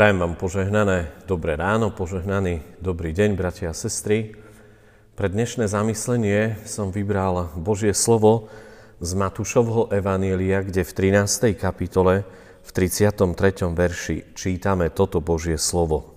Prajem vám požehnané dobré ráno, požehnaný dobrý deň, bratia a sestry. Pre dnešné zamyslenie som vybral Božie slovo z Matúšovho Evanielia, kde v 13. kapitole v 33. verši čítame toto Božie slovo.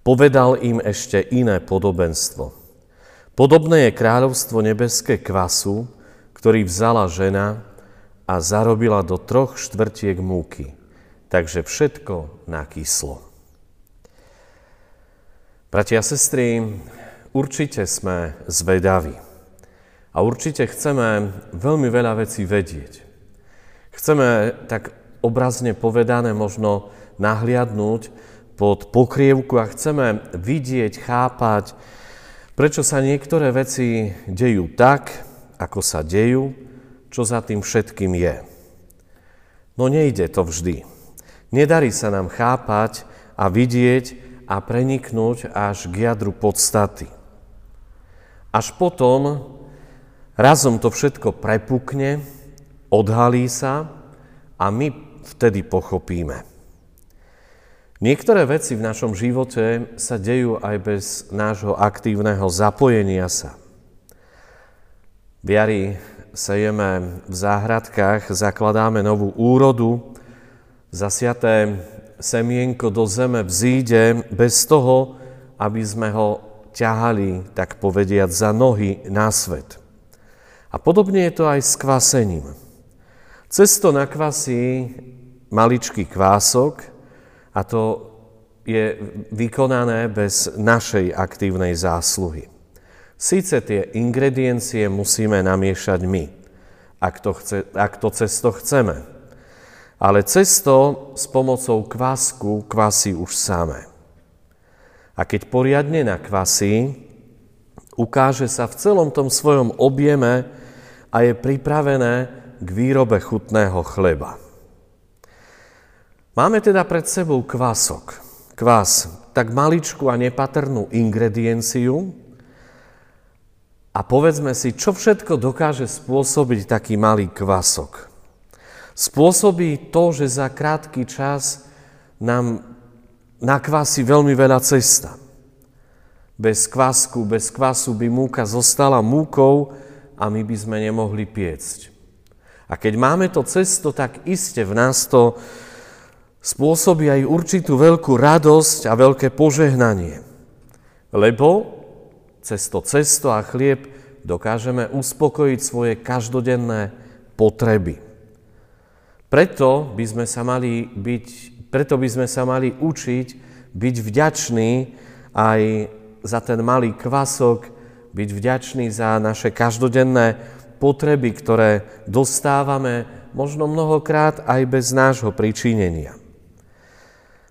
Povedal im ešte iné podobenstvo. Podobné je kráľovstvo nebeské kvasu, ktorý vzala žena a zarobila do troch štvrtiek múky – takže všetko nakyslo. Bratia a sestry, určite sme zvedaví a určite chceme veľmi veľa vecí vedieť. Chceme tak obrazne povedané možno nahliadnúť pod pokrievku a chceme vidieť, chápať, prečo sa niektoré veci dejú tak, ako sa dejú, čo za tým všetkým je. No nejde to vždy. Nedarí sa nám chápať a vidieť a preniknúť až k jadru podstaty. Až potom razom to všetko prepukne, odhalí sa a my vtedy pochopíme. Niektoré veci v našom živote sa dejú aj bez nášho aktívneho zapojenia sa. V jari sejeme v záhradkách, zakladáme novú úrodu, Zasiaté semienko do zeme vzíde bez toho, aby sme ho ťahali, tak povediať, za nohy na svet. A podobne je to aj s kvasením. Cesto nakvasí maličký kvások a to je vykonané bez našej aktívnej zásluhy. Síce tie ingrediencie musíme namiešať my, ak to, chce, ak to cesto chceme ale cesto s pomocou kvásku kvasí už samé. A keď poriadne nakvasí, ukáže sa v celom tom svojom objeme a je pripravené k výrobe chutného chleba. Máme teda pred sebou kvások. Kvás, tak maličku a nepatrnú ingredienciu, a povedzme si, čo všetko dokáže spôsobiť taký malý kvasok spôsobí to, že za krátky čas nám nakvasí veľmi veľa cesta. Bez kvasku, bez kvasu by múka zostala múkou a my by sme nemohli piecť. A keď máme to cesto, tak iste v nás to spôsobí aj určitú veľkú radosť a veľké požehnanie. Lebo cesto, cesto a chlieb dokážeme uspokojiť svoje každodenné potreby. Preto by sme sa mali, byť, preto by sme sa mali učiť byť vďační aj za ten malý kvasok, byť vďační za naše každodenné potreby, ktoré dostávame možno mnohokrát aj bez nášho pričinenia.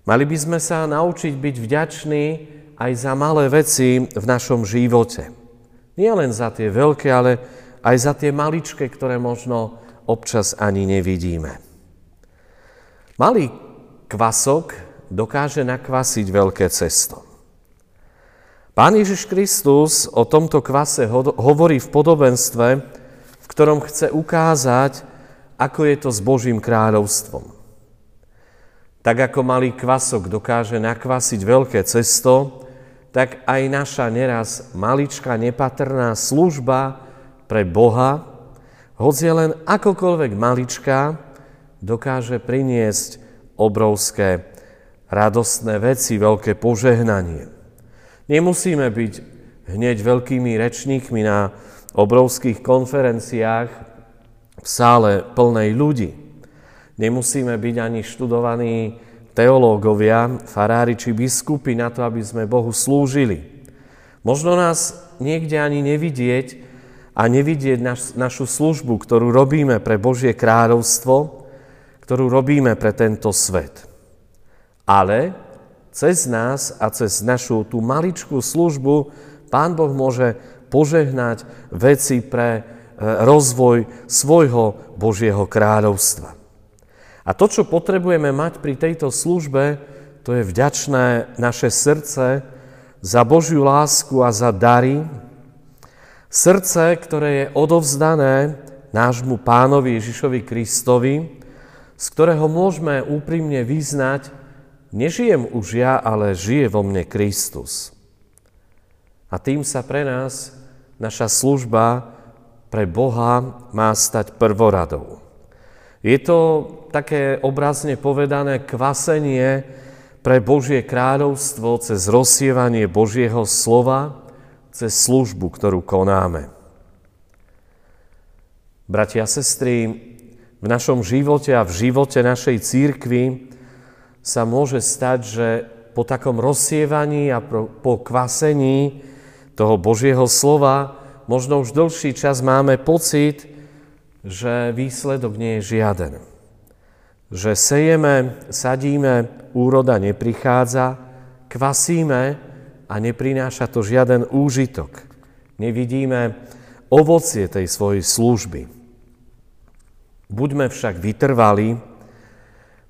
Mali by sme sa naučiť byť vďační aj za malé veci v našom živote. Nie len za tie veľké, ale aj za tie maličké, ktoré možno občas ani nevidíme. Malý kvasok dokáže nakvasiť veľké cesto. Pán Ježiš Kristus o tomto kvase hovorí v podobenstve, v ktorom chce ukázať, ako je to s Božím kráľovstvom. Tak ako malý kvasok dokáže nakvasiť veľké cesto, tak aj naša neraz maličká nepatrná služba pre Boha, hoci je len akokoľvek maličká, dokáže priniesť obrovské radostné veci, veľké požehnanie. Nemusíme byť hneď veľkými rečníkmi na obrovských konferenciách v sále plnej ľudí. Nemusíme byť ani študovaní teológovia, farári či biskupy na to, aby sme Bohu slúžili. Možno nás niekde ani nevidieť a nevidieť naš, našu službu, ktorú robíme pre Božie kráľovstvo, ktorú robíme pre tento svet. Ale cez nás a cez našu tú maličkú službu Pán Boh môže požehnať veci pre e, rozvoj svojho Božieho kráľovstva. A to, čo potrebujeme mať pri tejto službe, to je vďačné naše srdce za Božiu lásku a za dary. Srdce, ktoré je odovzdané nášmu pánovi Ježišovi Kristovi, z ktorého môžeme úprimne vyznať, nežijem už ja, ale žije vo mne Kristus. A tým sa pre nás naša služba pre Boha má stať prvoradou. Je to také obrazne povedané kvasenie pre Božie kráľovstvo cez rozsievanie Božieho slova, cez službu, ktorú konáme. Bratia a sestry, v našom živote a v živote našej církvy sa môže stať, že po takom rozsievaní a po kvasení toho Božieho slova možno už dlhší čas máme pocit, že výsledok nie je žiaden. Že sejeme, sadíme, úroda neprichádza, kvasíme a neprináša to žiaden úžitok. Nevidíme ovocie tej svojej služby. Buďme však vytrvali,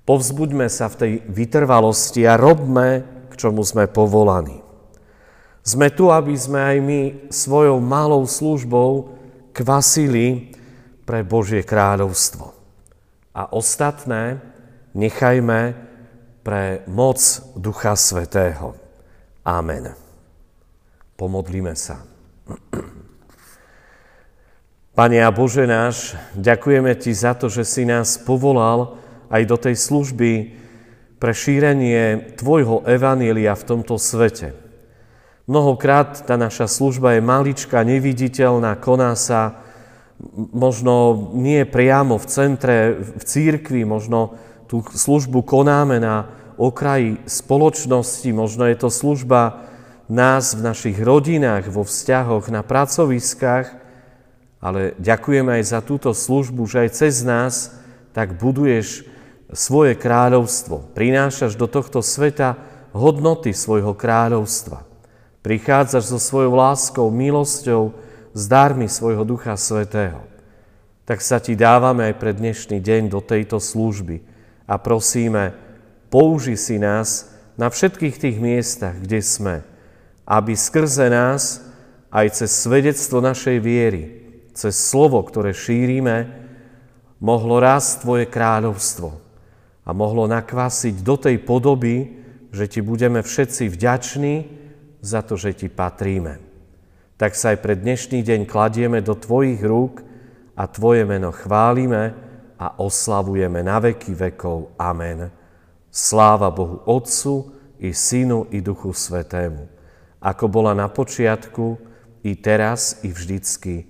povzbuďme sa v tej vytrvalosti a robme, k čomu sme povolaní. Sme tu, aby sme aj my svojou malou službou kvasili pre Božie kráľovstvo. A ostatné nechajme pre moc Ducha Svetého. Amen. Pomodlíme sa. Pane a Bože náš, ďakujeme Ti za to, že si nás povolal aj do tej služby pre šírenie Tvojho evanília v tomto svete. Mnohokrát tá naša služba je maličká, neviditeľná, koná sa možno nie priamo v centre, v církvi, možno tú službu konáme na okraji spoločnosti, možno je to služba nás v našich rodinách, vo vzťahoch, na pracoviskách, ale ďakujeme aj za túto službu, že aj cez nás tak buduješ svoje kráľovstvo. Prinášaš do tohto sveta hodnoty svojho kráľovstva. Prichádzaš so svojou láskou, milosťou, s dármi svojho Ducha Svetého. Tak sa ti dávame aj pre dnešný deň do tejto služby a prosíme, použi si nás na všetkých tých miestach, kde sme, aby skrze nás aj cez svedectvo našej viery cez slovo, ktoré šírime, mohlo rásť Tvoje kráľovstvo a mohlo nakvasiť do tej podoby, že Ti budeme všetci vďační za to, že Ti patríme. Tak sa aj pre dnešný deň kladieme do Tvojich rúk a Tvoje meno chválime a oslavujeme na veky vekov. Amen. Sláva Bohu Otcu i Synu i Duchu Svetému, ako bola na počiatku, i teraz, i vždycky,